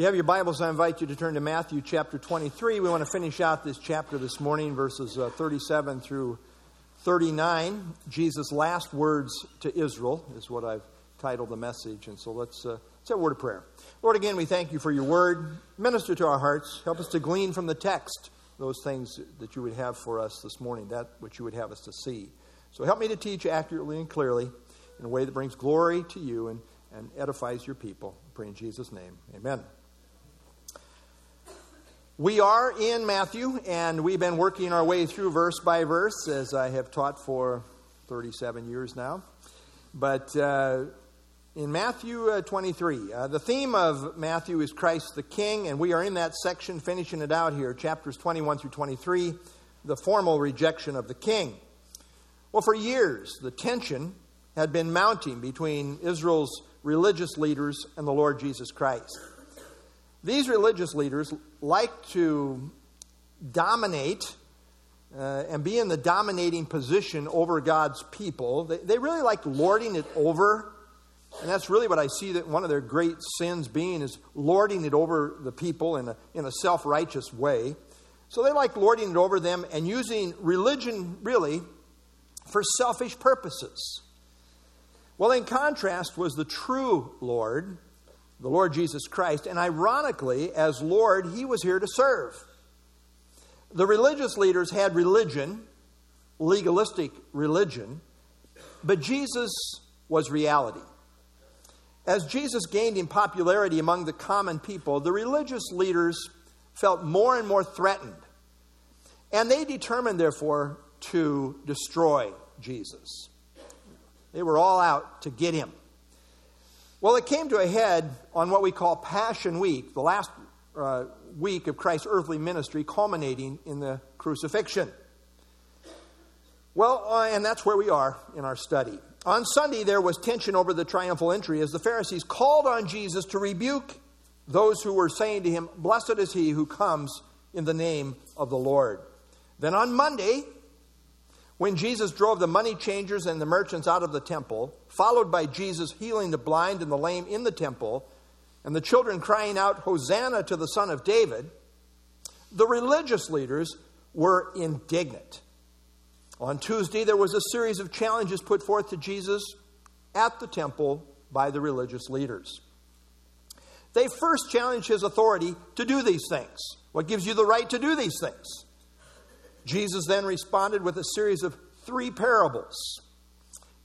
you have your Bibles, I invite you to turn to Matthew chapter 23. We want to finish out this chapter this morning, verses uh, 37 through 39. Jesus' last words to Israel is what I've titled the message. And so let's, uh, let's have a word of prayer. Lord, again, we thank you for your word. Minister to our hearts. Help us to glean from the text those things that you would have for us this morning, that which you would have us to see. So help me to teach accurately and clearly in a way that brings glory to you and, and edifies your people. I pray in Jesus' name. Amen. We are in Matthew, and we've been working our way through verse by verse, as I have taught for 37 years now. But uh, in Matthew uh, 23, uh, the theme of Matthew is Christ the King, and we are in that section, finishing it out here, chapters 21 through 23, the formal rejection of the King. Well, for years, the tension had been mounting between Israel's religious leaders and the Lord Jesus Christ. These religious leaders like to dominate uh, and be in the dominating position over God's people. They, they really like lording it over. And that's really what I see that one of their great sins being is lording it over the people in a, in a self righteous way. So they like lording it over them and using religion really for selfish purposes. Well, in contrast, was the true Lord the Lord Jesus Christ. And ironically, as Lord, he was here to serve. The religious leaders had religion, legalistic religion, but Jesus was reality. As Jesus gained in popularity among the common people, the religious leaders felt more and more threatened. And they determined, therefore, to destroy Jesus. They were all out to get him. Well, it came to a head on what we call Passion Week, the last uh, week of Christ's earthly ministry, culminating in the crucifixion. Well, uh, and that's where we are in our study. On Sunday, there was tension over the triumphal entry as the Pharisees called on Jesus to rebuke those who were saying to him, Blessed is he who comes in the name of the Lord. Then on Monday, when Jesus drove the money changers and the merchants out of the temple, followed by Jesus healing the blind and the lame in the temple, and the children crying out, Hosanna to the Son of David, the religious leaders were indignant. On Tuesday, there was a series of challenges put forth to Jesus at the temple by the religious leaders. They first challenged his authority to do these things. What gives you the right to do these things? Jesus then responded with a series of three parables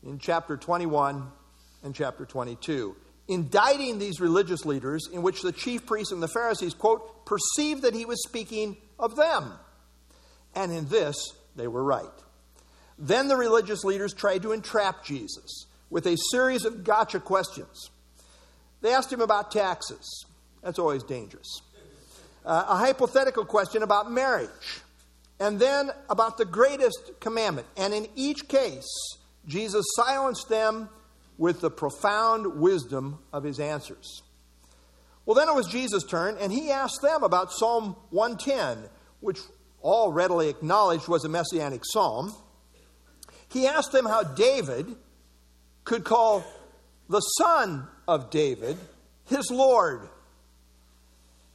in chapter 21 and chapter 22, indicting these religious leaders, in which the chief priests and the Pharisees, quote, perceived that he was speaking of them. And in this, they were right. Then the religious leaders tried to entrap Jesus with a series of gotcha questions. They asked him about taxes. That's always dangerous. Uh, a hypothetical question about marriage and then about the greatest commandment. And in each case, Jesus silenced them with the profound wisdom of his answers. Well, then it was Jesus' turn, and he asked them about Psalm 110, which all readily acknowledged was a messianic psalm. He asked them how David could call the son of David his Lord.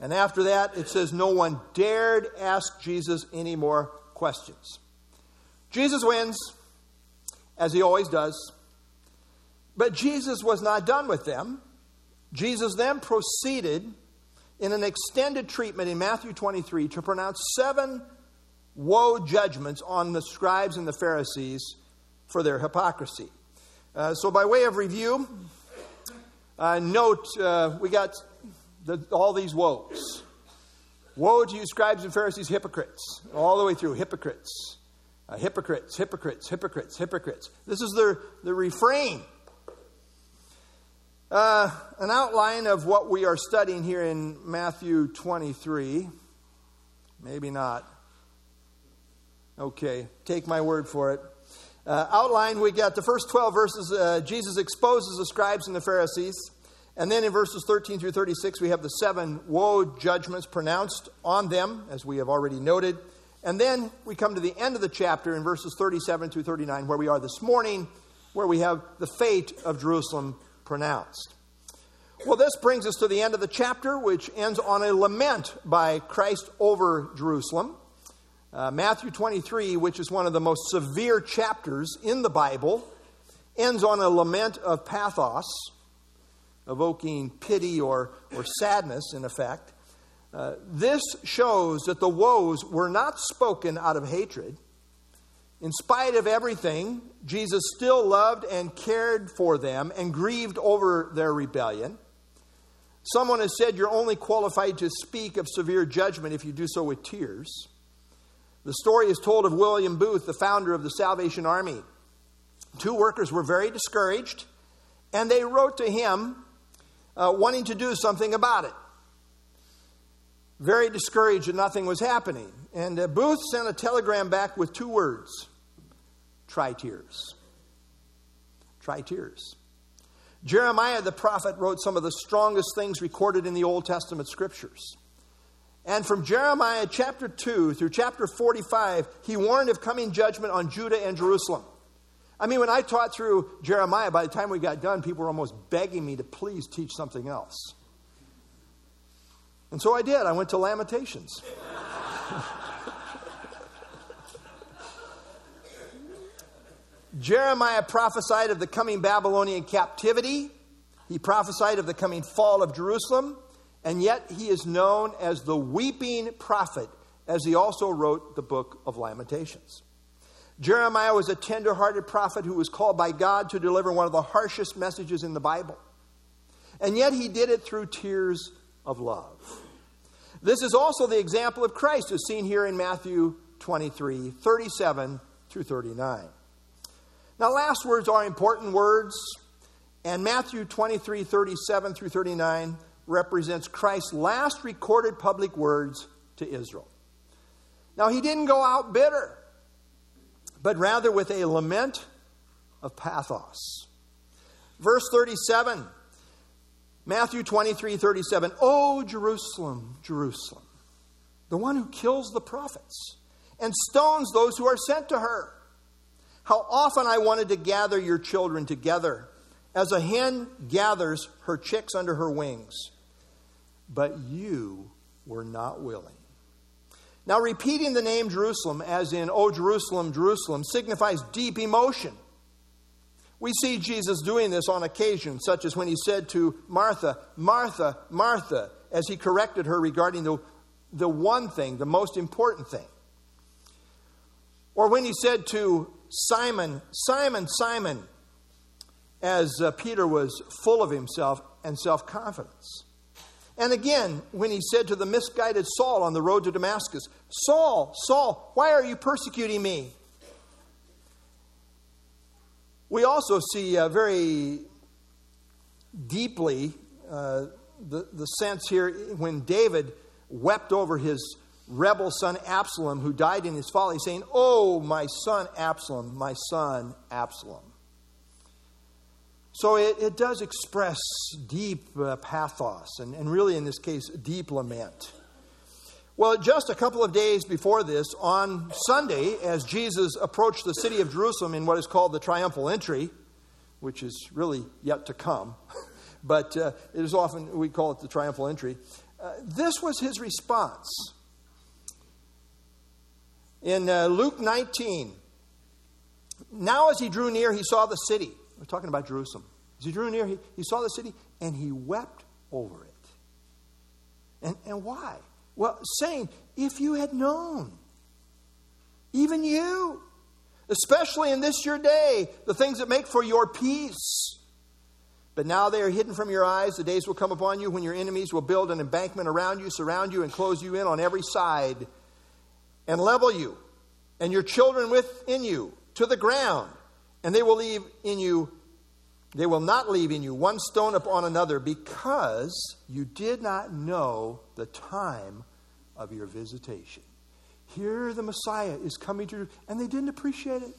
And after that, it says no one dared ask Jesus any more questions. Jesus wins, as he always does. But Jesus was not done with them. Jesus then proceeded in an extended treatment in Matthew 23 to pronounce seven woe judgments on the scribes and the Pharisees for their hypocrisy. Uh, so, by way of review, uh, note uh, we got the, all these woes. Woe to you, scribes and Pharisees, hypocrites, all the way through, hypocrites. Uh, hypocrites, hypocrites, hypocrites, hypocrites. This is the, the refrain. Uh, an outline of what we are studying here in Matthew 23. Maybe not. Okay, take my word for it. Uh, outline, we got the first 12 verses. Uh, Jesus exposes the scribes and the Pharisees. And then in verses 13 through 36, we have the seven woe judgments pronounced on them, as we have already noted. And then we come to the end of the chapter in verses 37 through 39, where we are this morning, where we have the fate of Jerusalem pronounced. Well, this brings us to the end of the chapter, which ends on a lament by Christ over Jerusalem. Uh, Matthew 23, which is one of the most severe chapters in the Bible, ends on a lament of pathos, evoking pity or, or sadness, in effect. Uh, this shows that the woes were not spoken out of hatred. In spite of everything, Jesus still loved and cared for them and grieved over their rebellion. Someone has said you're only qualified to speak of severe judgment if you do so with tears. The story is told of William Booth, the founder of the Salvation Army. Two workers were very discouraged, and they wrote to him uh, wanting to do something about it. Very discouraged that nothing was happening. And uh, Booth sent a telegram back with two words try tears. Try tears. Jeremiah the prophet wrote some of the strongest things recorded in the Old Testament scriptures. And from Jeremiah chapter 2 through chapter 45, he warned of coming judgment on Judah and Jerusalem. I mean, when I taught through Jeremiah, by the time we got done, people were almost begging me to please teach something else. And so I did. I went to Lamentations. Jeremiah prophesied of the coming Babylonian captivity. He prophesied of the coming fall of Jerusalem. And yet he is known as the weeping prophet, as he also wrote the book of Lamentations. Jeremiah was a tender hearted prophet who was called by God to deliver one of the harshest messages in the Bible. And yet he did it through tears of love. This is also the example of Christ, as seen here in Matthew 23 37 through 39. Now, last words are important words, and Matthew 23 37 through 39 represents Christ's last recorded public words to Israel. Now, he didn't go out bitter, but rather with a lament of pathos. Verse 37, Matthew 23 37. Oh, Jerusalem, Jerusalem, the one who kills the prophets and stones those who are sent to her. How often I wanted to gather your children together as a hen gathers her chicks under her wings, but you were not willing. Now, repeating the name Jerusalem, as in, Oh, Jerusalem, Jerusalem, signifies deep emotion. We see Jesus doing this on occasion, such as when he said to Martha, Martha, Martha, as he corrected her regarding the, the one thing, the most important thing. Or when he said to Simon, Simon, Simon, as uh, Peter was full of himself and self confidence. And again, when he said to the misguided Saul on the road to Damascus, Saul, Saul, why are you persecuting me? We also see uh, very deeply uh, the, the sense here when David wept over his rebel son Absalom, who died in his folly, saying, Oh, my son Absalom, my son Absalom. So it, it does express deep uh, pathos, and, and really, in this case, deep lament. Well, just a couple of days before this, on Sunday, as Jesus approached the city of Jerusalem in what is called the triumphal entry, which is really yet to come, but uh, it is often, we call it the triumphal entry, uh, this was his response in uh, Luke 19, now as he drew near, he saw the city. We're talking about Jerusalem. As he drew near, he, he saw the city and he wept over it. And, and why? Well, saying, if you had known, even you, especially in this your day, the things that make for your peace. But now they are hidden from your eyes. The days will come upon you when your enemies will build an embankment around you, surround you, and close you in on every side and level you and your children within you to the ground, and they will leave in you they will not leave in you one stone upon another because you did not know the time of your visitation. Here the Messiah is coming to, you, and they didn't appreciate it.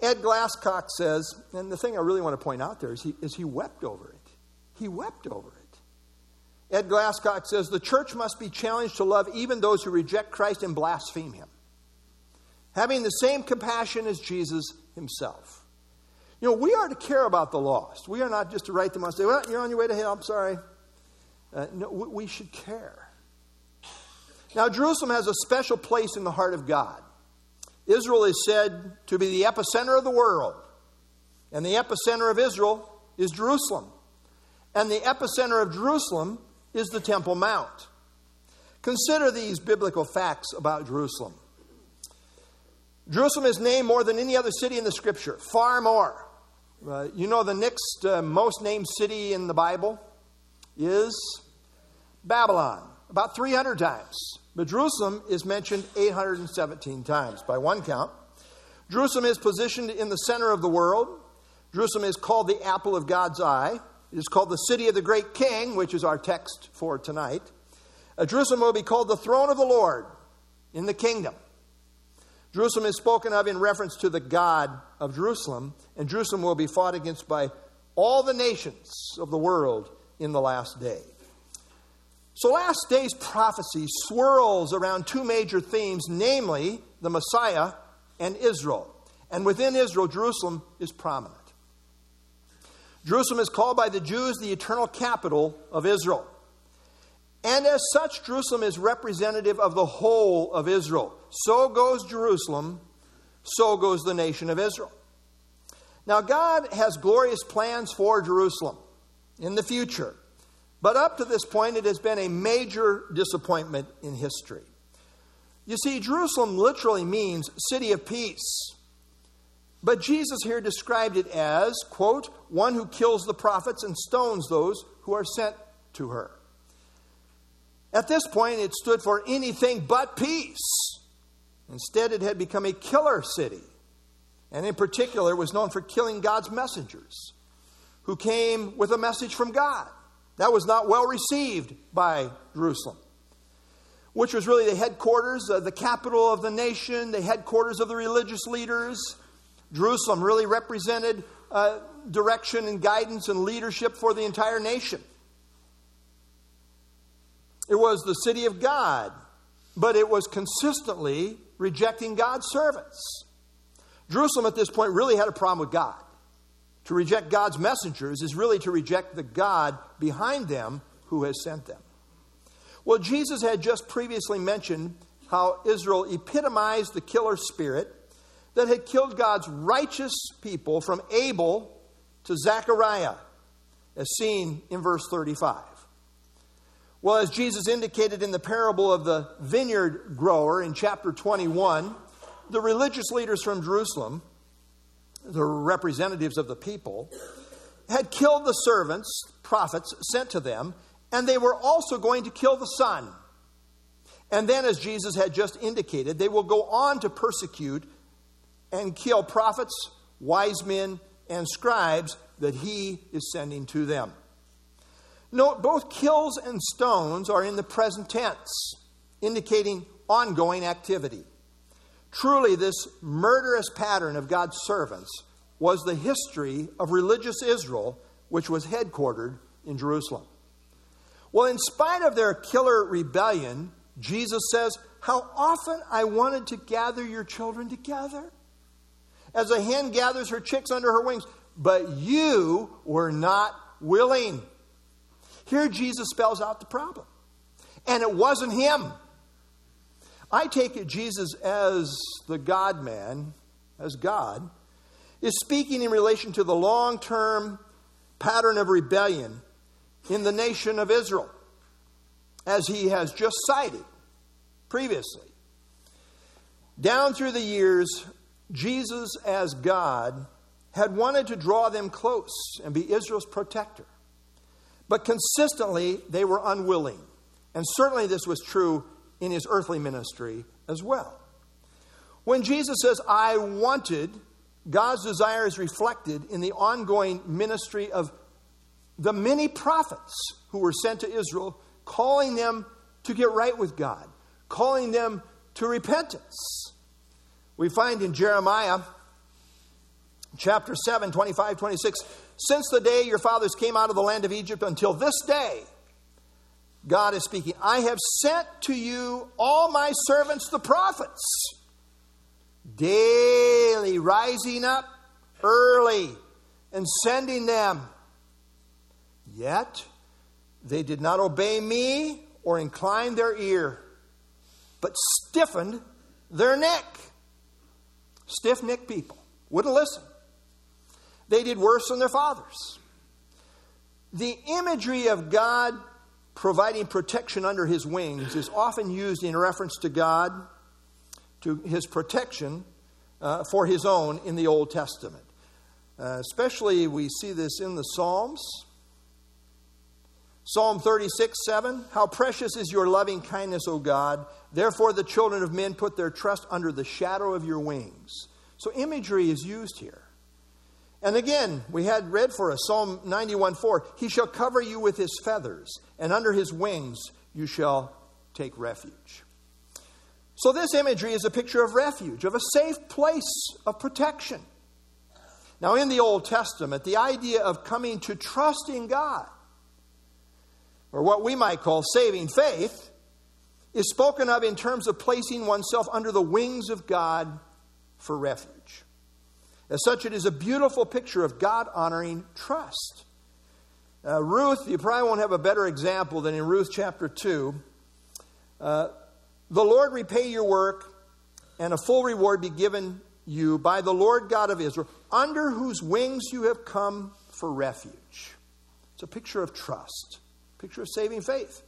Ed Glasscock says, and the thing I really want to point out there is he, is he wept over it. He wept over it. Ed Glasscock says the church must be challenged to love even those who reject Christ and blaspheme him, having the same compassion as Jesus himself. You know, we are to care about the lost. We are not just to write them on and say, well, you're on your way to hell, I'm sorry. Uh, no, we should care. Now, Jerusalem has a special place in the heart of God. Israel is said to be the epicenter of the world, and the epicenter of Israel is Jerusalem. And the epicenter of Jerusalem is the Temple Mount. Consider these biblical facts about Jerusalem. Jerusalem is named more than any other city in the scripture, far more. Uh, you know, the next uh, most named city in the Bible is Babylon, about 300 times. But Jerusalem is mentioned 817 times by one count. Jerusalem is positioned in the center of the world. Jerusalem is called the apple of God's eye. It is called the city of the great king, which is our text for tonight. Uh, Jerusalem will be called the throne of the Lord in the kingdom. Jerusalem is spoken of in reference to the God of Jerusalem, and Jerusalem will be fought against by all the nations of the world in the last day. So, last day's prophecy swirls around two major themes, namely the Messiah and Israel. And within Israel, Jerusalem is prominent. Jerusalem is called by the Jews the eternal capital of Israel. And as such, Jerusalem is representative of the whole of Israel. So goes Jerusalem, so goes the nation of Israel. Now, God has glorious plans for Jerusalem in the future, but up to this point, it has been a major disappointment in history. You see, Jerusalem literally means city of peace. But Jesus here described it as, quote, one who kills the prophets and stones those who are sent to her. At this point, it stood for anything but peace. Instead, it had become a killer city, and in particular, was known for killing God's messengers who came with a message from God. That was not well received by Jerusalem, which was really the headquarters, the capital of the nation, the headquarters of the religious leaders. Jerusalem really represented uh, direction and guidance and leadership for the entire nation. It was the city of God, but it was consistently rejecting God's servants. Jerusalem at this point really had a problem with God. To reject God's messengers is really to reject the God behind them who has sent them. Well, Jesus had just previously mentioned how Israel epitomized the killer spirit that had killed God's righteous people from Abel to Zechariah, as seen in verse 35. Well, as Jesus indicated in the parable of the vineyard grower in chapter 21, the religious leaders from Jerusalem, the representatives of the people, had killed the servants, prophets, sent to them, and they were also going to kill the son. And then, as Jesus had just indicated, they will go on to persecute and kill prophets, wise men, and scribes that he is sending to them. Note both kills and stones are in the present tense, indicating ongoing activity. Truly, this murderous pattern of God's servants was the history of religious Israel, which was headquartered in Jerusalem. Well, in spite of their killer rebellion, Jesus says, How often I wanted to gather your children together, as a hen gathers her chicks under her wings, but you were not willing. Here, Jesus spells out the problem. And it wasn't him. I take it Jesus, as the God man, as God, is speaking in relation to the long term pattern of rebellion in the nation of Israel, as he has just cited previously. Down through the years, Jesus, as God, had wanted to draw them close and be Israel's protector. But consistently, they were unwilling. And certainly this was true in his earthly ministry as well. When Jesus says, I wanted, God's desire is reflected in the ongoing ministry of the many prophets who were sent to Israel, calling them to get right with God, calling them to repentance. We find in Jeremiah chapter 7, 25, 26, since the day your fathers came out of the land of Egypt until this day, God is speaking, I have sent to you all my servants, the prophets, daily rising up early and sending them. Yet they did not obey me or incline their ear, but stiffened their neck. Stiff necked people wouldn't listen. They did worse than their fathers. The imagery of God providing protection under his wings is often used in reference to God, to his protection uh, for his own in the Old Testament. Uh, especially, we see this in the Psalms. Psalm 36, 7. How precious is your loving kindness, O God. Therefore, the children of men put their trust under the shadow of your wings. So, imagery is used here. And again, we had read for us Psalm 91 4 He shall cover you with his feathers, and under his wings you shall take refuge. So, this imagery is a picture of refuge, of a safe place of protection. Now, in the Old Testament, the idea of coming to trust in God, or what we might call saving faith, is spoken of in terms of placing oneself under the wings of God for refuge. As such, it is a beautiful picture of God honoring trust. Uh, Ruth, you probably won't have a better example than in Ruth chapter 2. Uh, the Lord repay your work, and a full reward be given you by the Lord God of Israel, under whose wings you have come for refuge. It's a picture of trust, picture of saving faith.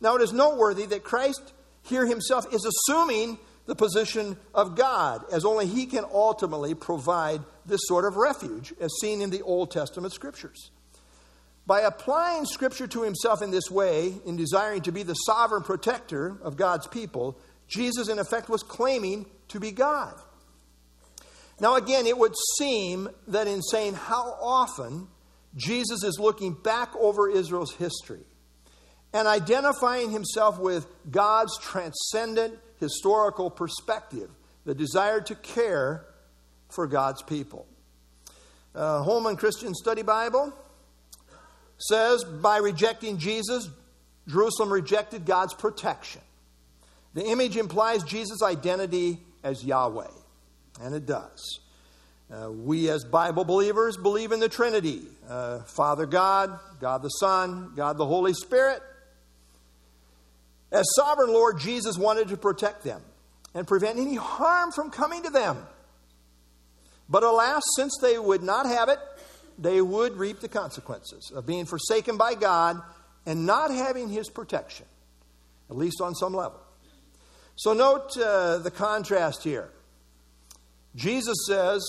Now, it is noteworthy that Christ here himself is assuming the position of God, as only He can ultimately provide this sort of refuge, as seen in the Old Testament scriptures. By applying Scripture to Himself in this way, in desiring to be the sovereign protector of God's people, Jesus, in effect, was claiming to be God. Now, again, it would seem that in saying how often Jesus is looking back over Israel's history and identifying himself with God's transcendent historical perspective, the desire to care for God's people. Uh, Holman Christian Study Bible says by rejecting Jesus, Jerusalem rejected God's protection. The image implies Jesus' identity as Yahweh, and it does. Uh, we, as Bible believers, believe in the Trinity uh, Father God, God the Son, God the Holy Spirit. As sovereign Lord, Jesus wanted to protect them and prevent any harm from coming to them. But alas, since they would not have it, they would reap the consequences of being forsaken by God and not having His protection, at least on some level. So, note uh, the contrast here. Jesus says,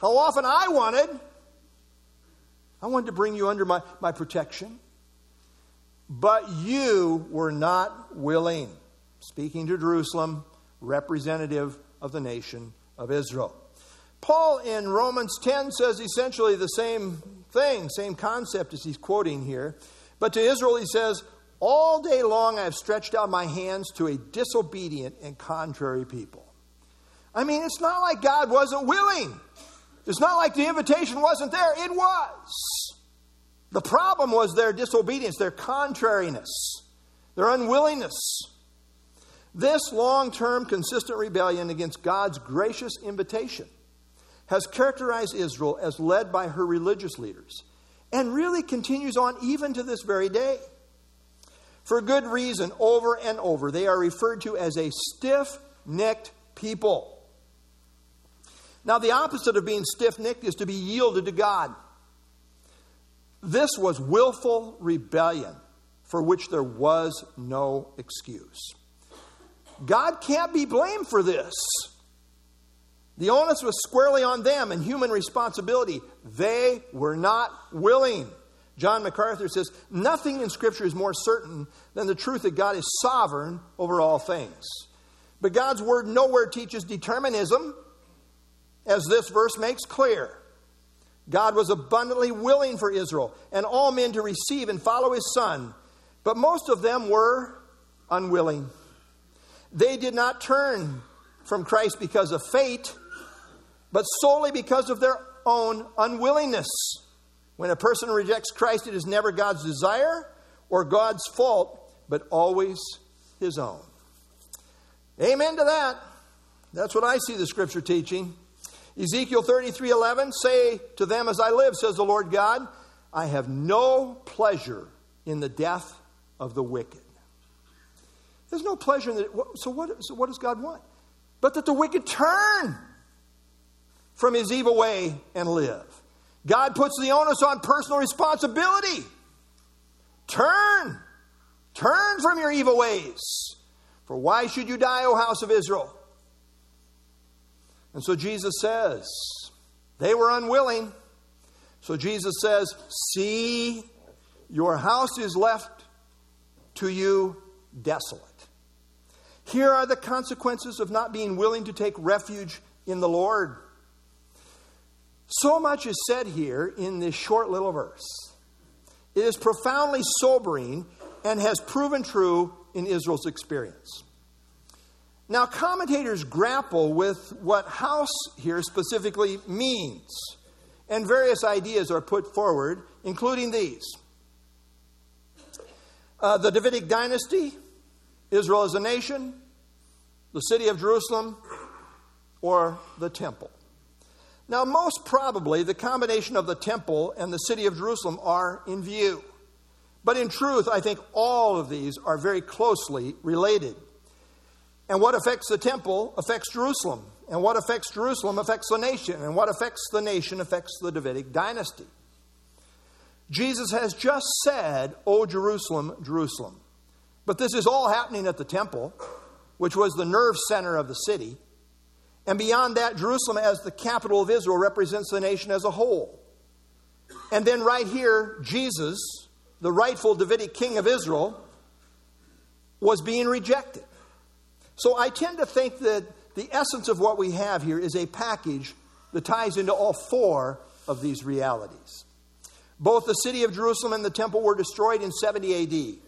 How often I wanted, I wanted to bring you under my, my protection. But you were not willing. Speaking to Jerusalem, representative of the nation of Israel. Paul in Romans 10 says essentially the same thing, same concept as he's quoting here. But to Israel, he says, All day long I have stretched out my hands to a disobedient and contrary people. I mean, it's not like God wasn't willing. It's not like the invitation wasn't there. It was. The problem was their disobedience, their contrariness, their unwillingness. This long term, consistent rebellion against God's gracious invitation has characterized Israel as led by her religious leaders and really continues on even to this very day. For good reason, over and over, they are referred to as a stiff necked people. Now, the opposite of being stiff necked is to be yielded to God. This was willful rebellion for which there was no excuse. God can't be blamed for this. The onus was squarely on them and human responsibility. They were not willing. John MacArthur says, Nothing in Scripture is more certain than the truth that God is sovereign over all things. But God's Word nowhere teaches determinism, as this verse makes clear. God was abundantly willing for Israel and all men to receive and follow his son, but most of them were unwilling. They did not turn from Christ because of fate, but solely because of their own unwillingness. When a person rejects Christ, it is never God's desire or God's fault, but always his own. Amen to that. That's what I see the scripture teaching. Ezekiel 33 11, say to them as I live, says the Lord God, I have no pleasure in the death of the wicked. There's no pleasure in the so what, so what does God want? But that the wicked turn from his evil way and live. God puts the onus on personal responsibility. Turn. Turn from your evil ways. For why should you die, O house of Israel? And so Jesus says, they were unwilling. So Jesus says, See, your house is left to you desolate. Here are the consequences of not being willing to take refuge in the Lord. So much is said here in this short little verse. It is profoundly sobering and has proven true in Israel's experience. Now, commentators grapple with what house here specifically means, and various ideas are put forward, including these uh, the Davidic dynasty, Israel as a nation, the city of Jerusalem, or the temple. Now, most probably, the combination of the temple and the city of Jerusalem are in view. But in truth, I think all of these are very closely related. And what affects the temple affects Jerusalem. And what affects Jerusalem affects the nation. And what affects the nation affects the Davidic dynasty. Jesus has just said, O Jerusalem, Jerusalem. But this is all happening at the temple, which was the nerve center of the city. And beyond that, Jerusalem, as the capital of Israel, represents the nation as a whole. And then, right here, Jesus, the rightful Davidic king of Israel, was being rejected. So I tend to think that the essence of what we have here is a package that ties into all four of these realities. Both the city of Jerusalem and the temple were destroyed in 70 AD,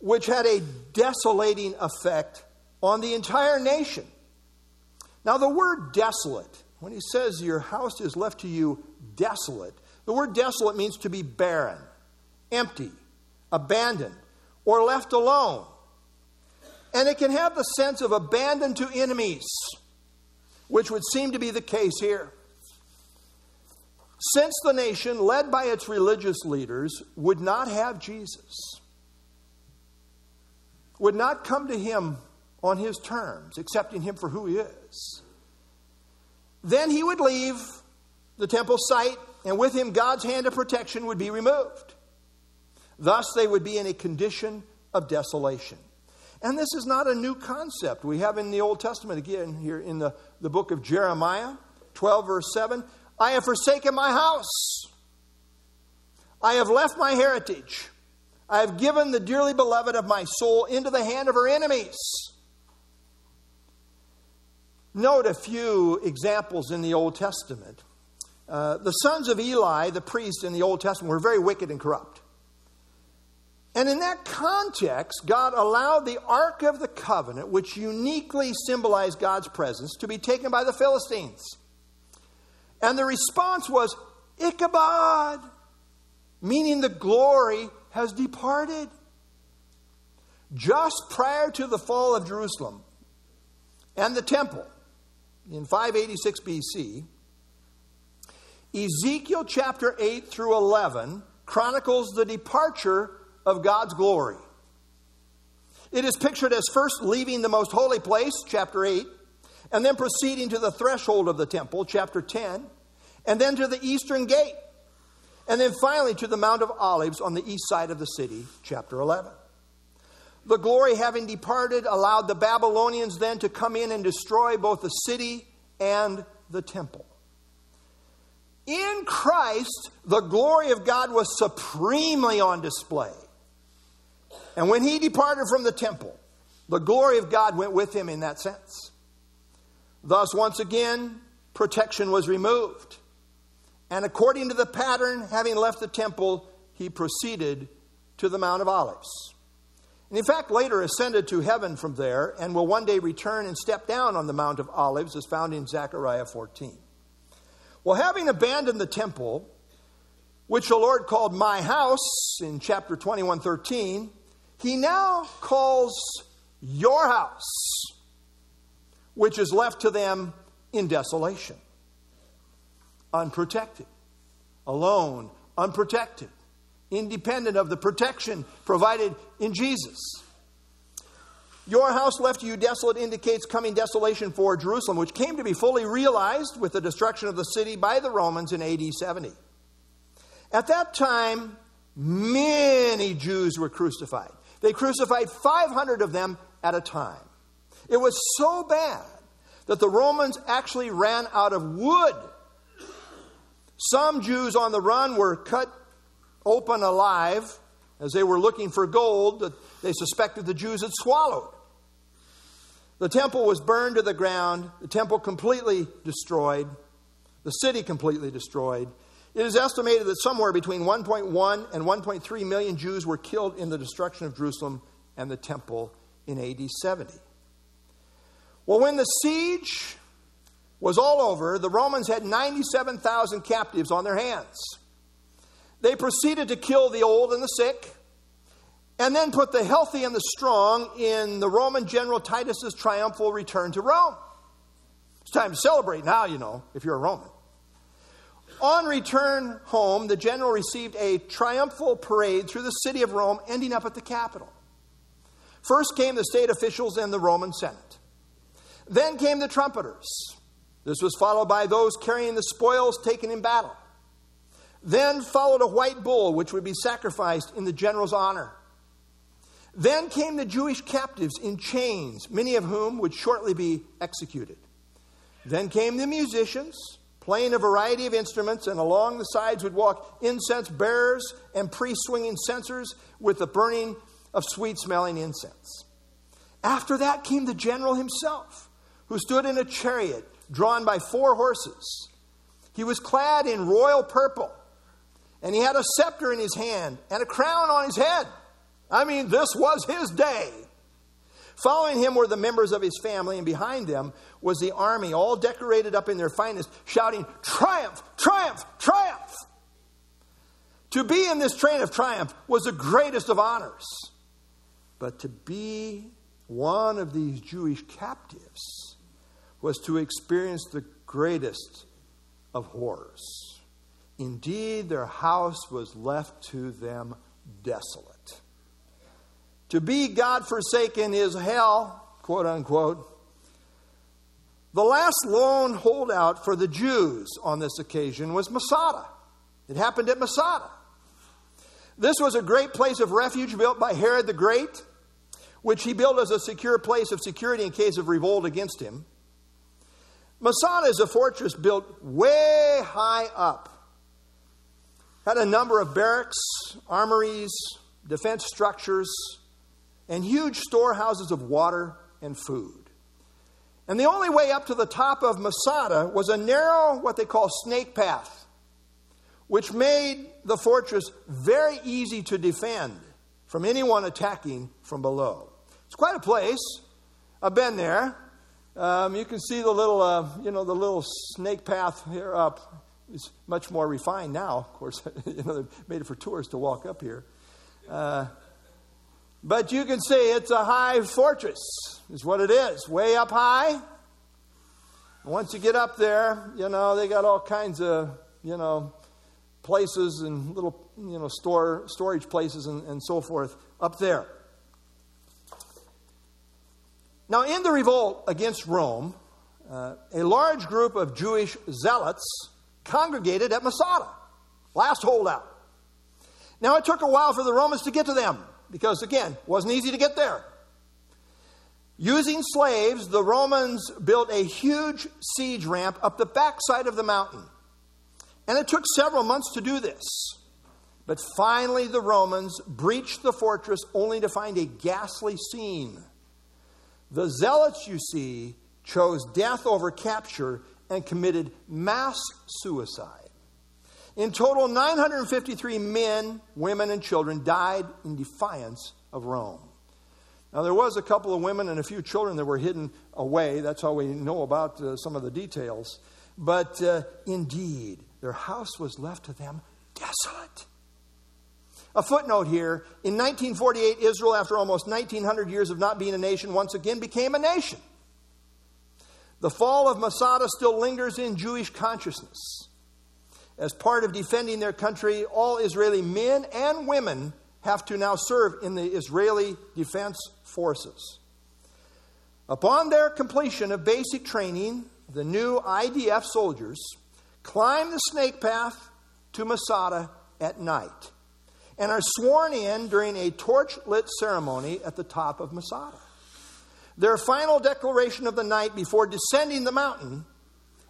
which had a desolating effect on the entire nation. Now, the word desolate, when he says your house is left to you desolate, the word desolate means to be barren, empty, abandoned, or left alone. And it can have the sense of abandoned to enemies, which would seem to be the case here. Since the nation, led by its religious leaders, would not have Jesus, would not come to him on his terms, accepting him for who he is. Then he would leave the temple site, and with him, God's hand of protection would be removed. Thus, they would be in a condition of desolation. And this is not a new concept. We have in the Old Testament, again, here in the, the book of Jeremiah, 12, verse 7 I have forsaken my house, I have left my heritage, I have given the dearly beloved of my soul into the hand of her enemies. Note a few examples in the Old Testament. Uh, the sons of Eli, the priest in the Old Testament, were very wicked and corrupt. And in that context, God allowed the Ark of the Covenant, which uniquely symbolized God's presence, to be taken by the Philistines. And the response was, Ichabod, meaning the glory has departed. Just prior to the fall of Jerusalem and the temple, in 586 BC, Ezekiel chapter 8 through 11 chronicles the departure of God's glory. It is pictured as first leaving the most holy place, chapter 8, and then proceeding to the threshold of the temple, chapter 10, and then to the eastern gate, and then finally to the Mount of Olives on the east side of the city, chapter 11. The glory, having departed, allowed the Babylonians then to come in and destroy both the city and the temple. In Christ, the glory of God was supremely on display. And when he departed from the temple, the glory of God went with him in that sense. Thus, once again, protection was removed. And according to the pattern, having left the temple, he proceeded to the Mount of Olives and in fact later ascended to heaven from there and will one day return and step down on the Mount of Olives, as found in Zechariah 14. Well, having abandoned the temple, which the Lord called my house in chapter 21 13, he now calls your house, which is left to them in desolation, unprotected, alone, unprotected, independent of the protection provided in Jesus. Your house left to you desolate indicates coming desolation for Jerusalem, which came to be fully realized with the destruction of the city by the Romans in AD 70. At that time, many Jews were crucified. They crucified 500 of them at a time. It was so bad that the Romans actually ran out of wood. Some Jews on the run were cut open alive as they were looking for gold that they suspected the Jews had swallowed. The temple was burned to the ground, the temple completely destroyed, the city completely destroyed. It is estimated that somewhere between 1.1 and 1.3 million Jews were killed in the destruction of Jerusalem and the temple in AD 70. Well, when the siege was all over, the Romans had 97,000 captives on their hands. They proceeded to kill the old and the sick, and then put the healthy and the strong in the Roman general Titus's triumphal return to Rome. It's time to celebrate now, you know, if you're a Roman. On return home, the general received a triumphal parade through the city of Rome, ending up at the Capitol. First came the state officials and the Roman Senate. Then came the trumpeters. This was followed by those carrying the spoils taken in battle. Then followed a white bull, which would be sacrificed in the general's honor. Then came the Jewish captives in chains, many of whom would shortly be executed. Then came the musicians, playing a variety of instruments, and along the sides would walk incense bearers and priests swinging censers with the burning of sweet smelling incense. After that came the general himself who stood in a chariot drawn by four horses. He was clad in royal purple, and he had a scepter in his hand and a crown on his head. I mean, this was his day. Following him were the members of his family, and behind them was the army, all decorated up in their finest, shouting, Triumph! Triumph! Triumph! To be in this train of triumph was the greatest of honors. But to be one of these Jewish captives was to experience the greatest of horrors. Indeed, their house was left to them desolate. To be God forsaken is hell, quote unquote. The last lone holdout for the Jews on this occasion was Masada. It happened at Masada. This was a great place of refuge built by Herod the Great, which he built as a secure place of security in case of revolt against him. Masada is a fortress built way high up. Had a number of barracks, armories, defense structures, and huge storehouses of water and food. And the only way up to the top of Masada was a narrow, what they call snake path, which made the fortress very easy to defend from anyone attacking from below. It's quite a place. I've been there. Um, you can see the little, uh, you know, the little snake path here up is much more refined now. Of course, you know, they made it for tourists to walk up here. Uh, but you can see it's a high fortress, is what it is, way up high. Once you get up there, you know, they got all kinds of, you know, places and little, you know, store, storage places and, and so forth up there. Now, in the revolt against Rome, uh, a large group of Jewish zealots congregated at Masada, last holdout. Now, it took a while for the Romans to get to them because, again, it wasn't easy to get there. Using slaves, the Romans built a huge siege ramp up the backside of the mountain. And it took several months to do this. But finally, the Romans breached the fortress only to find a ghastly scene. The zealots, you see, chose death over capture and committed mass suicide. In total, 953 men, women, and children died in defiance of Rome. Now, there was a couple of women and a few children that were hidden away. That's how we know about uh, some of the details. But uh, indeed, their house was left to them desolate. A footnote here in 1948, Israel, after almost 1900 years of not being a nation, once again became a nation. The fall of Masada still lingers in Jewish consciousness. As part of defending their country, all Israeli men and women have to now serve in the Israeli Defense Forces. Upon their completion of basic training, the new IDF soldiers climb the snake path to Masada at night and are sworn in during a torch lit ceremony at the top of Masada. Their final declaration of the night before descending the mountain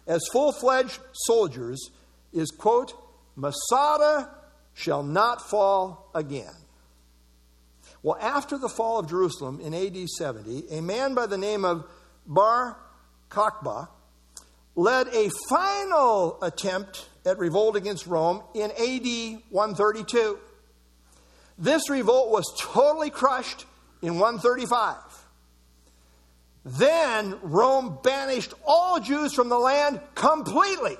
as full fledged soldiers is, quote, Masada shall not fall again. Well, after the fall of Jerusalem in AD 70, a man by the name of Bar Kokhba led a final attempt at revolt against Rome in AD 132. This revolt was totally crushed in 135. Then Rome banished all Jews from the land completely.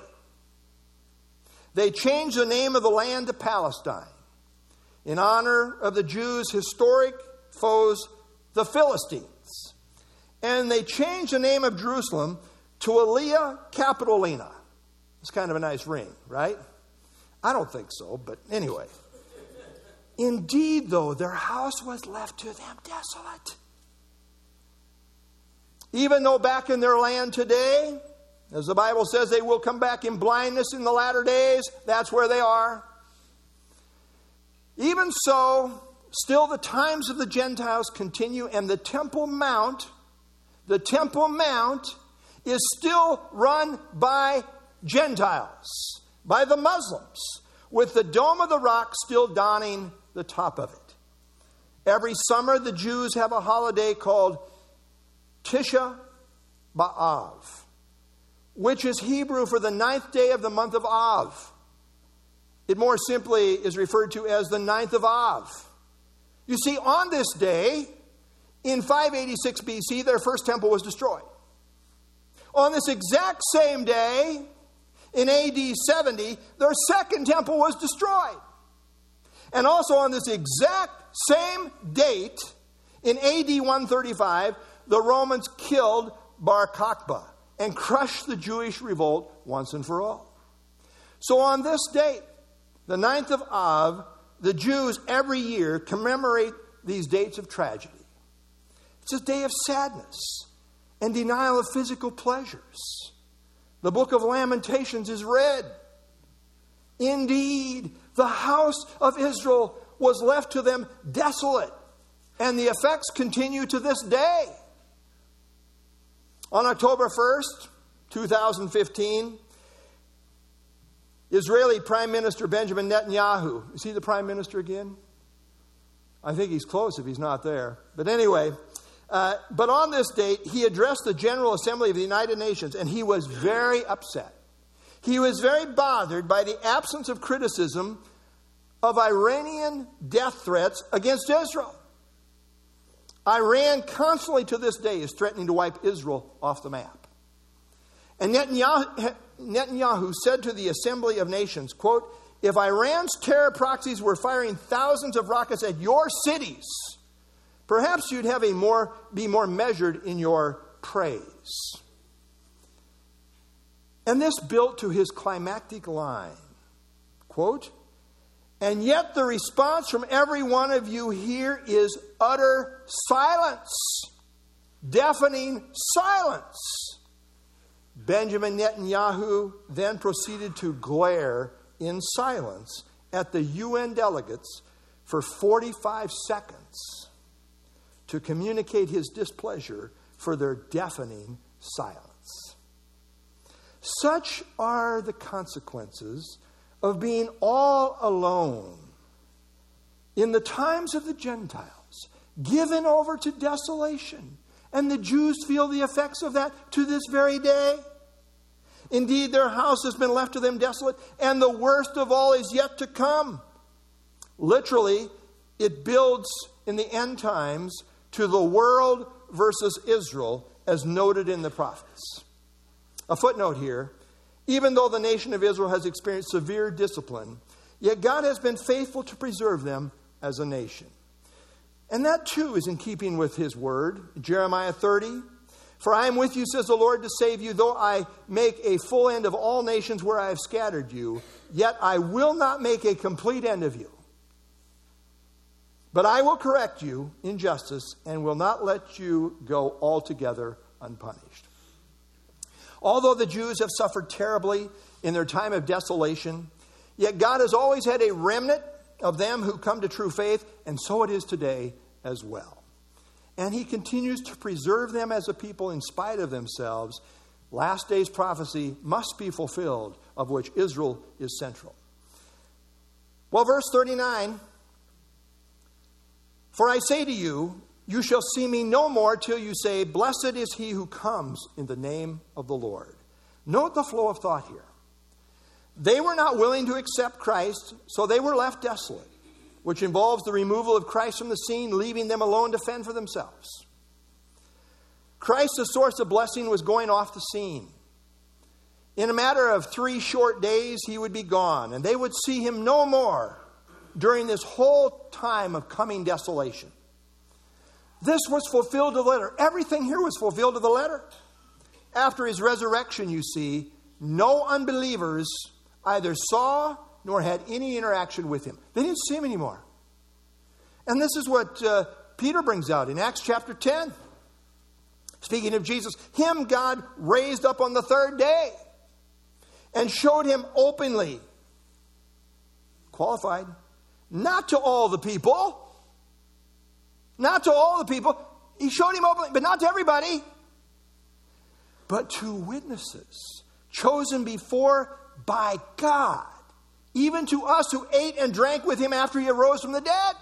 They changed the name of the land to Palestine in honor of the Jews' historic foes, the Philistines. And they changed the name of Jerusalem to Aelia Capitolina. It's kind of a nice ring, right? I don't think so, but anyway. Indeed, though, their house was left to them desolate. Even though back in their land today, as the Bible says, they will come back in blindness in the latter days, that's where they are. Even so, still the times of the Gentiles continue, and the Temple Mount, the Temple Mount, is still run by Gentiles, by the Muslims, with the Dome of the Rock still donning the top of it. Every summer, the Jews have a holiday called Tisha B'Av, which is Hebrew for the ninth day of the month of Av. It more simply is referred to as the ninth of Av. You see, on this day, in 586 BC, their first temple was destroyed. On this exact same day, in AD 70, their second temple was destroyed. And also on this exact same date, in AD 135, the Romans killed Bar Kokhba and crush the Jewish revolt once and for all. So on this date, the 9th of Av, the Jews every year commemorate these dates of tragedy. It's a day of sadness and denial of physical pleasures. The book of Lamentations is read. Indeed, the house of Israel was left to them desolate, and the effects continue to this day. On October 1st, 2015, Israeli Prime Minister Benjamin Netanyahu, is he the Prime Minister again? I think he's close if he's not there. But anyway, uh, but on this date, he addressed the General Assembly of the United Nations, and he was very upset. He was very bothered by the absence of criticism of Iranian death threats against Israel. Iran constantly to this day is threatening to wipe Israel off the map. And Netanyahu, said to the Assembly of Nations, quote, if Iran's terror proxies were firing thousands of rockets at your cities, perhaps you'd have a more, be more measured in your praise. And this built to his climactic line. Quote, and yet the response from every one of you here is utter silence, deafening silence. Benjamin Netanyahu then proceeded to glare in silence at the UN delegates for 45 seconds to communicate his displeasure for their deafening silence. Such are the consequences of being all alone in the times of the Gentiles, given over to desolation. And the Jews feel the effects of that to this very day. Indeed, their house has been left to them desolate, and the worst of all is yet to come. Literally, it builds in the end times to the world versus Israel, as noted in the prophets. A footnote here even though the nation of Israel has experienced severe discipline, yet God has been faithful to preserve them as a nation. And that too is in keeping with his word. Jeremiah 30 For I am with you, says the Lord, to save you, though I make a full end of all nations where I have scattered you, yet I will not make a complete end of you. But I will correct you in justice and will not let you go altogether unpunished. Although the Jews have suffered terribly in their time of desolation, yet God has always had a remnant of them who come to true faith, and so it is today as well. And he continues to preserve them as a people in spite of themselves. Last day's prophecy must be fulfilled, of which Israel is central. Well, verse 39 For I say to you, you shall see me no more till you say, Blessed is he who comes in the name of the Lord. Note the flow of thought here. They were not willing to accept Christ, so they were left desolate, which involves the removal of Christ from the scene, leaving them alone to fend for themselves. Christ, the source of blessing, was going off the scene. In a matter of three short days, he would be gone, and they would see him no more during this whole time of coming desolation. This was fulfilled to the letter. Everything here was fulfilled to the letter. After his resurrection, you see, no unbelievers either saw nor had any interaction with him. They didn't see him anymore. And this is what uh, Peter brings out in Acts chapter 10. Speaking of Jesus, him God raised up on the third day and showed him openly, qualified, not to all the people, not to all the people. He showed him openly, but not to everybody, but to witnesses chosen before by God, even to us who ate and drank with him after he arose from the dead.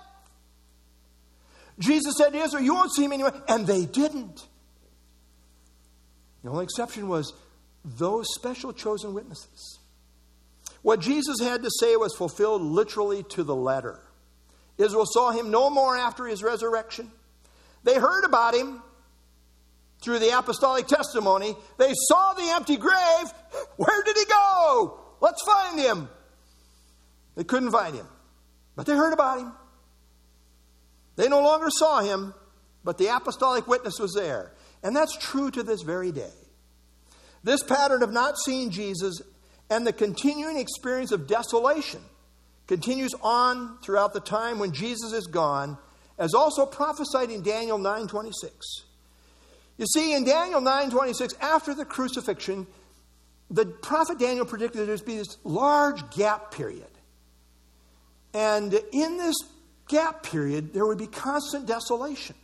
Jesus said to Israel, You won't see him anymore. And they didn't. The only exception was those special chosen witnesses. What Jesus had to say was fulfilled literally to the letter. Israel saw him no more after his resurrection. They heard about him through the apostolic testimony. They saw the empty grave. Where did he go? Let's find him. They couldn't find him, but they heard about him. They no longer saw him, but the apostolic witness was there. And that's true to this very day. This pattern of not seeing Jesus and the continuing experience of desolation continues on throughout the time when Jesus is gone, as also prophesied in Daniel 9:26. You see, in Daniel 9:26, after the crucifixion, the prophet Daniel predicted that there'd be this large gap period. And in this gap period, there would be constant desolation.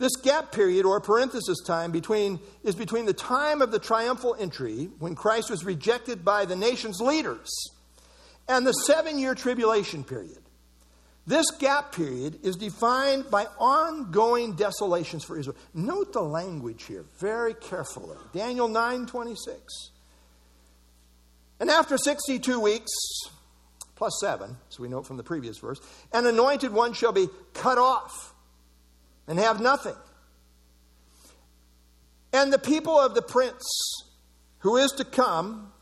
This gap period, or parenthesis time, between, is between the time of the triumphal entry, when Christ was rejected by the nation's leaders, and the seven year tribulation period. This gap period is defined by ongoing desolations for Israel. Note the language here very carefully. Daniel 9 26. And after 62 weeks, plus seven, so we note from the previous verse, an anointed one shall be cut off and have nothing. And the people of the prince who is to come,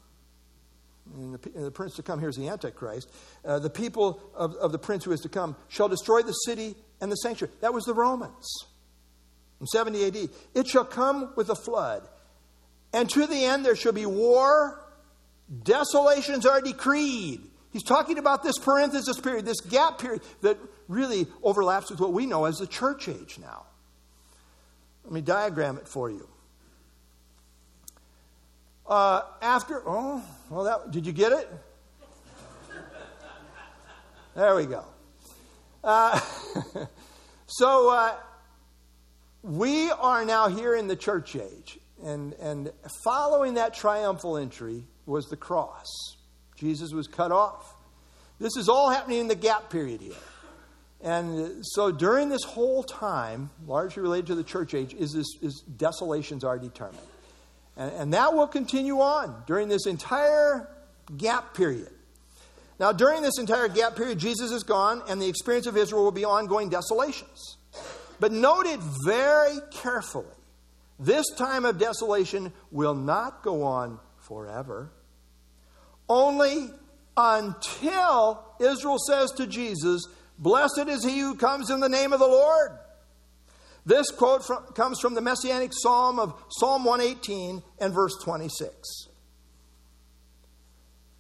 the, the prince to come here is the Antichrist, uh, the people of, of the prince who is to come shall destroy the city and the sanctuary. That was the Romans in 70 AD. It shall come with a flood. And to the end there shall be war, desolations are decreed. He's talking about this parenthesis period, this gap period that really overlaps with what we know as the church age now. Let me diagram it for you. Uh, after, oh, well, that, did you get it? There we go. Uh, so, uh, we are now here in the church age, and, and following that triumphal entry was the cross. Jesus was cut off. This is all happening in the gap period here. And so during this whole time, largely related to the church age, is this is desolations are determined. And, and that will continue on during this entire gap period. Now, during this entire gap period, Jesus is gone, and the experience of Israel will be ongoing desolations. But note it very carefully. This time of desolation will not go on forever. Only until Israel says to Jesus, Blessed is he who comes in the name of the Lord. This quote from, comes from the Messianic Psalm of Psalm 118 and verse 26.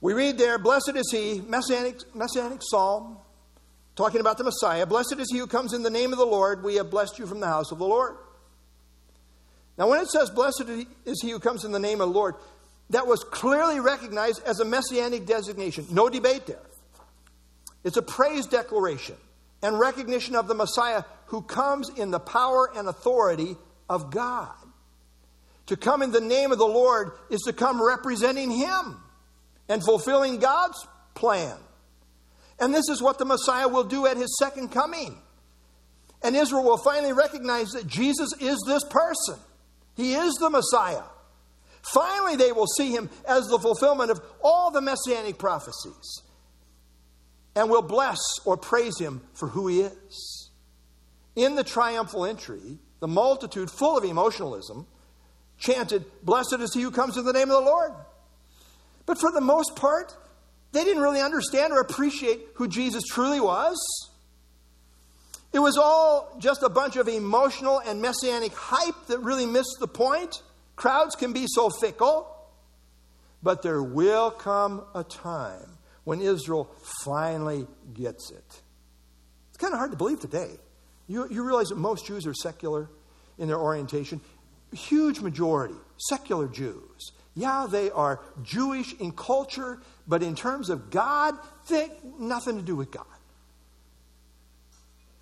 We read there, Blessed is he, Messianic, Messianic Psalm, talking about the Messiah. Blessed is he who comes in the name of the Lord. We have blessed you from the house of the Lord. Now, when it says, Blessed is he who comes in the name of the Lord, that was clearly recognized as a messianic designation. No debate there. It's a praise declaration and recognition of the Messiah who comes in the power and authority of God. To come in the name of the Lord is to come representing Him and fulfilling God's plan. And this is what the Messiah will do at His second coming. And Israel will finally recognize that Jesus is this person, He is the Messiah. Finally, they will see Him as the fulfillment of all the messianic prophecies and will bless or praise Him for who He is. In the triumphal entry, the multitude, full of emotionalism, chanted, Blessed is he who comes in the name of the Lord. But for the most part, they didn't really understand or appreciate who Jesus truly was. It was all just a bunch of emotional and messianic hype that really missed the point. Crowds can be so fickle. But there will come a time when Israel finally gets it. It's kind of hard to believe today. You, you realize that most Jews are secular in their orientation? Huge majority, secular Jews. Yeah, they are Jewish in culture, but in terms of God, they nothing to do with God.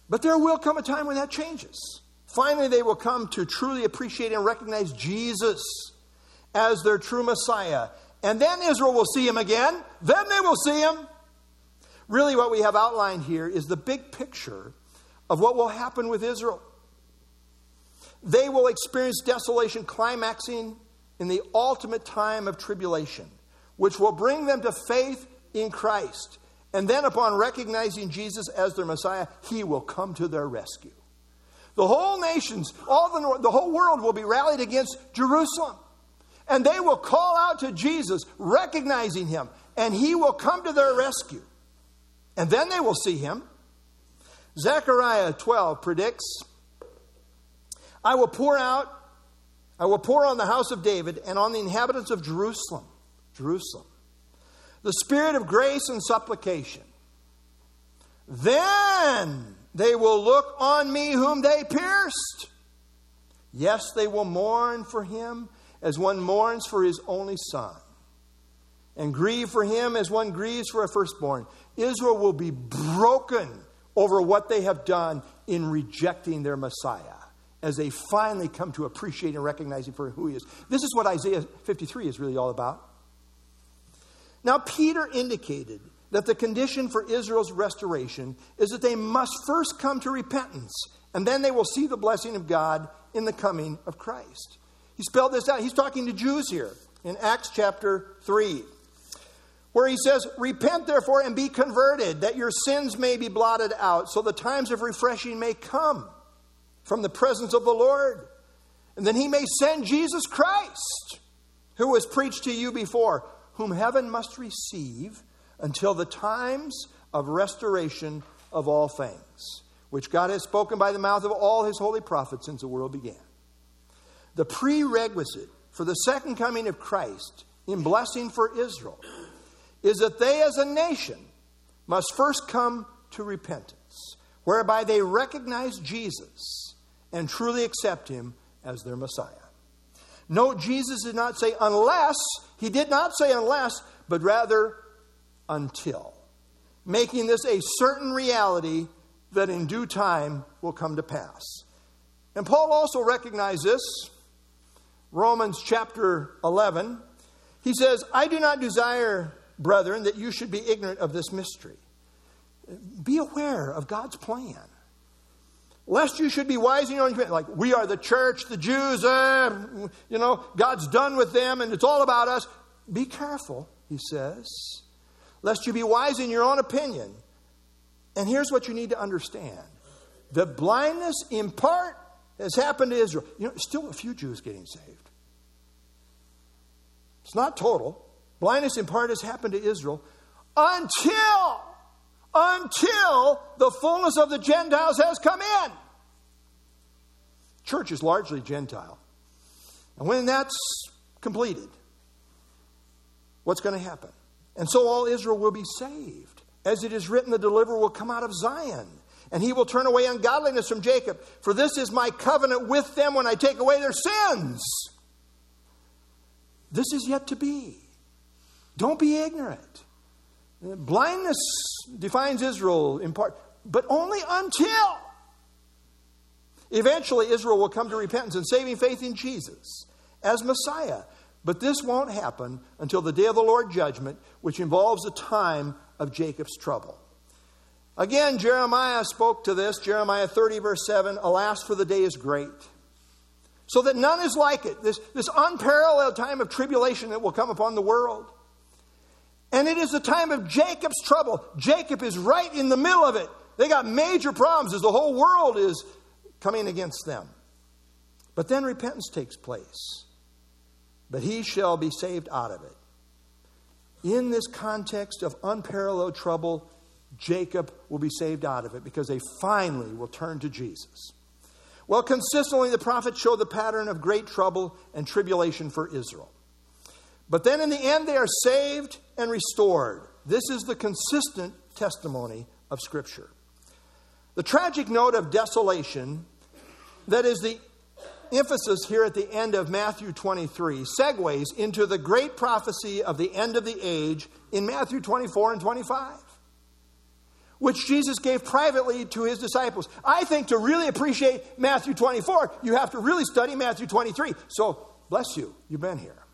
But there will come a time when that changes. Finally, they will come to truly appreciate and recognize Jesus as their true Messiah. And then Israel will see him again. Then they will see him. Really, what we have outlined here is the big picture of what will happen with Israel. They will experience desolation climaxing in the ultimate time of tribulation, which will bring them to faith in Christ. And then, upon recognizing Jesus as their Messiah, he will come to their rescue. The whole nations, all the, the whole world will be rallied against Jerusalem. And they will call out to Jesus, recognizing him, and he will come to their rescue. And then they will see him Zechariah 12 predicts I will pour out, I will pour on the house of David and on the inhabitants of Jerusalem, Jerusalem, the spirit of grace and supplication. Then they will look on me whom they pierced. Yes, they will mourn for him as one mourns for his only son, and grieve for him as one grieves for a firstborn. Israel will be broken over what they have done in rejecting their Messiah as they finally come to appreciate and recognize him for who he is. This is what Isaiah 53 is really all about. Now, Peter indicated that the condition for Israel's restoration is that they must first come to repentance, and then they will see the blessing of God in the coming of Christ. He spelled this out. He's talking to Jews here in Acts chapter 3 where he says, Repent therefore and be converted, that your sins may be blotted out, so the times of refreshing may come from the presence of the Lord. And then he may send Jesus Christ, who was preached to you before, whom heaven must receive until the times of restoration of all things, which God has spoken by the mouth of all his holy prophets since the world began. The prerequisite for the second coming of Christ in blessing for Israel is that they as a nation must first come to repentance, whereby they recognize Jesus and truly accept him as their Messiah. Note, Jesus did not say unless, he did not say unless, but rather until, making this a certain reality that in due time will come to pass. And Paul also recognized this. Romans chapter 11. He says, I do not desire brethren, that you should be ignorant of this mystery. Be aware of God's plan. Lest you should be wise in your own like we are the church, the Jews, uh, you know, God's done with them and it's all about us. Be careful, he says, lest you be wise in your own opinion. And here's what you need to understand the blindness in part has happened to Israel. You know, still a few Jews getting saved. It's not total. Blindness in part has happened to Israel until, until the fullness of the Gentiles has come in. Church is largely Gentile. And when that's completed, what's going to happen? And so all Israel will be saved. As it is written, the deliverer will come out of Zion, and he will turn away ungodliness from Jacob. For this is my covenant with them when I take away their sins. This is yet to be. Don't be ignorant. Blindness defines Israel in part, but only until eventually Israel will come to repentance and saving faith in Jesus as Messiah. But this won't happen until the day of the Lord judgment, which involves a time of Jacob's trouble. Again, Jeremiah spoke to this, Jeremiah 30, verse 7 Alas, for the day is great. So that none is like it. This, this unparalleled time of tribulation that will come upon the world. And it is a time of Jacob's trouble. Jacob is right in the middle of it. They got major problems as the whole world is coming against them. But then repentance takes place but he shall be saved out of it. In this context of unparalleled trouble, Jacob will be saved out of it because they finally will turn to Jesus. Well, consistently, the prophets show the pattern of great trouble and tribulation for Israel. But then in the end, they are saved and restored. This is the consistent testimony of Scripture. The tragic note of desolation, that is the emphasis here at the end of Matthew 23 segues into the great prophecy of the end of the age in Matthew 24 and 25, which Jesus gave privately to his disciples. I think to really appreciate Matthew 24, you have to really study Matthew 23. So, bless you, you've been here.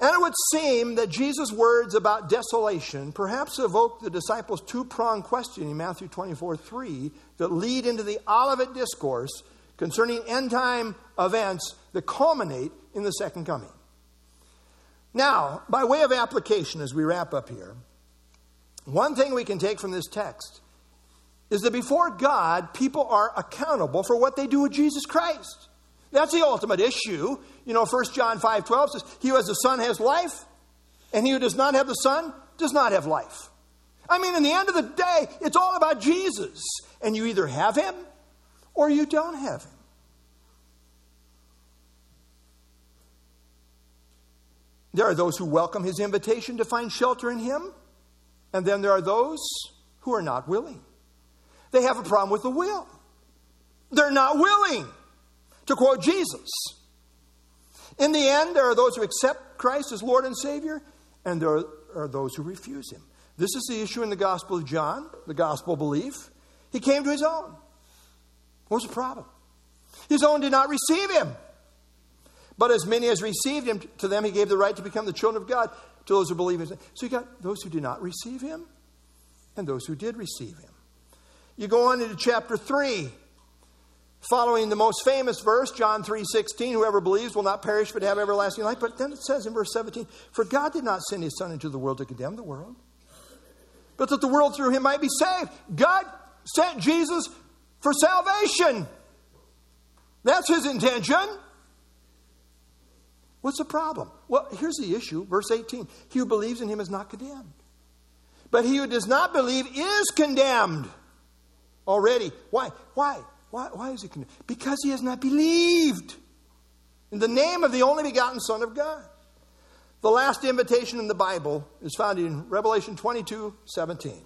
And it would seem that Jesus' words about desolation perhaps evoke the disciples' two pronged question in Matthew 24 3 that lead into the Olivet Discourse concerning end time events that culminate in the second coming. Now, by way of application, as we wrap up here, one thing we can take from this text is that before God, people are accountable for what they do with Jesus Christ. That's the ultimate issue. You know, 1 John 5 12 says, He who has the Son has life, and he who does not have the Son does not have life. I mean, in the end of the day, it's all about Jesus. And you either have him or you don't have Him. There are those who welcome His invitation to find shelter in Him, and then there are those who are not willing. They have a problem with the will. They're not willing, to quote Jesus. In the end, there are those who accept Christ as Lord and Savior, and there are those who refuse Him. This is the issue in the Gospel of John, the gospel belief. He came to His own. What was the problem? His own did not receive him. But as many as received him, to them he gave the right to become the children of God, to those who believe in. So you got those who did not receive him and those who did receive him. You go on into chapter 3, following the most famous verse, John 3:16, whoever believes will not perish but have everlasting life. But then it says in verse 17, for God did not send his son into the world to condemn the world, but that the world through him might be saved. God sent Jesus for salvation. That's his intention. What's the problem? Well, here's the issue. Verse 18 He who believes in him is not condemned. But he who does not believe is condemned already. Why? Why? Why, why is he condemned? Because he has not believed in the name of the only begotten Son of God. The last invitation in the Bible is found in Revelation 22 17,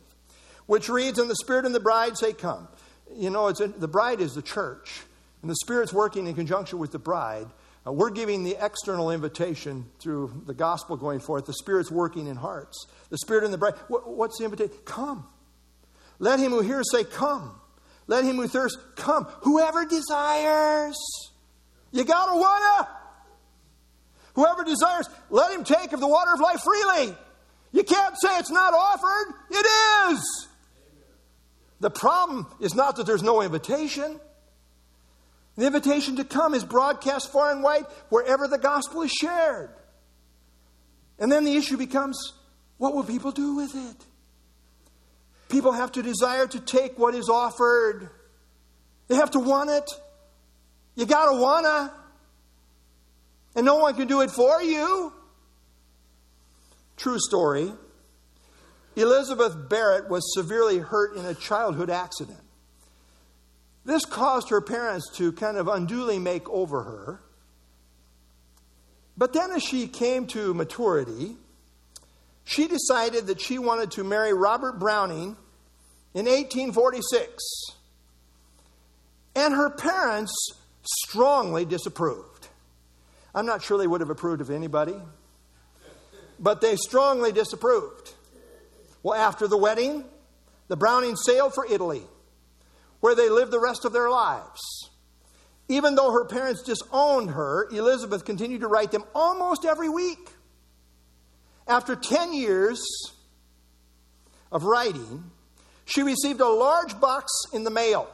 which reads, And the Spirit and the bride say, Come you know, it's a, the bride is the church, and the Spirit's working in conjunction with the bride. Uh, we're giving the external invitation through the gospel going forth. The Spirit's working in hearts. The Spirit and the bride. What, what's the invitation? Come. Let him who hears say, Come. Let him who thirsts come. Whoever desires. You gotta wanna. Whoever desires, let him take of the water of life freely. You can't say it's not offered. It is. The problem is not that there's no invitation. The invitation to come is broadcast far and wide wherever the gospel is shared. And then the issue becomes what will people do with it? People have to desire to take what is offered, they have to want it. You got to wanna. And no one can do it for you. True story. Elizabeth Barrett was severely hurt in a childhood accident. This caused her parents to kind of unduly make over her. But then, as she came to maturity, she decided that she wanted to marry Robert Browning in 1846. And her parents strongly disapproved. I'm not sure they would have approved of anybody, but they strongly disapproved. Well, after the wedding, the Brownings sailed for Italy, where they lived the rest of their lives. Even though her parents disowned her, Elizabeth continued to write them almost every week. After 10 years of writing, she received a large box in the mail.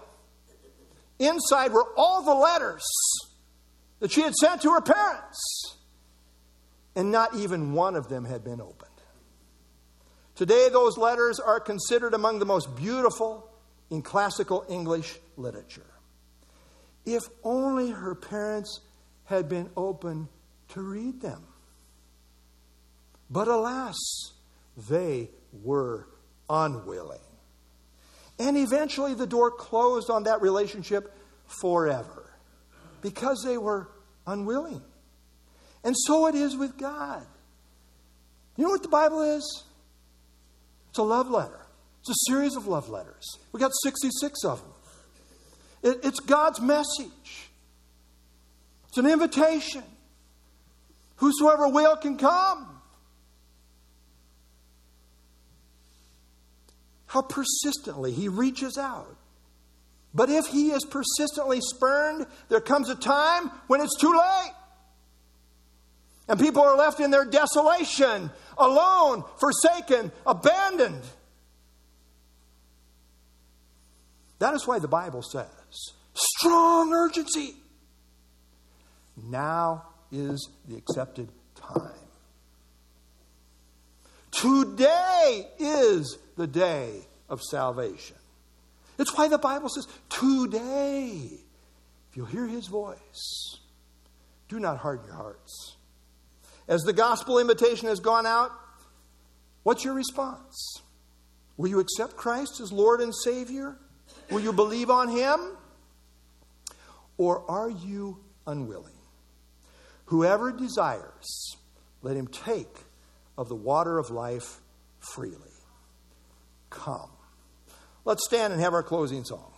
Inside were all the letters that she had sent to her parents, and not even one of them had been opened. Today, those letters are considered among the most beautiful in classical English literature. If only her parents had been open to read them. But alas, they were unwilling. And eventually the door closed on that relationship forever because they were unwilling. And so it is with God. You know what the Bible is? It's a love letter. It's a series of love letters. We got 66 of them. It, it's God's message. It's an invitation. Whosoever will can come. how persistently he reaches out. But if he is persistently spurned, there comes a time when it's too late. And people are left in their desolation, alone, forsaken, abandoned. That is why the Bible says strong urgency. Now is the accepted time. Today is the day of salvation. It's why the Bible says, Today, if you'll hear his voice, do not harden your hearts. As the gospel invitation has gone out, what's your response? Will you accept Christ as Lord and Savior? Will you believe on him? Or are you unwilling? Whoever desires, let him take of the water of life freely come. Let's stand and have our closing song.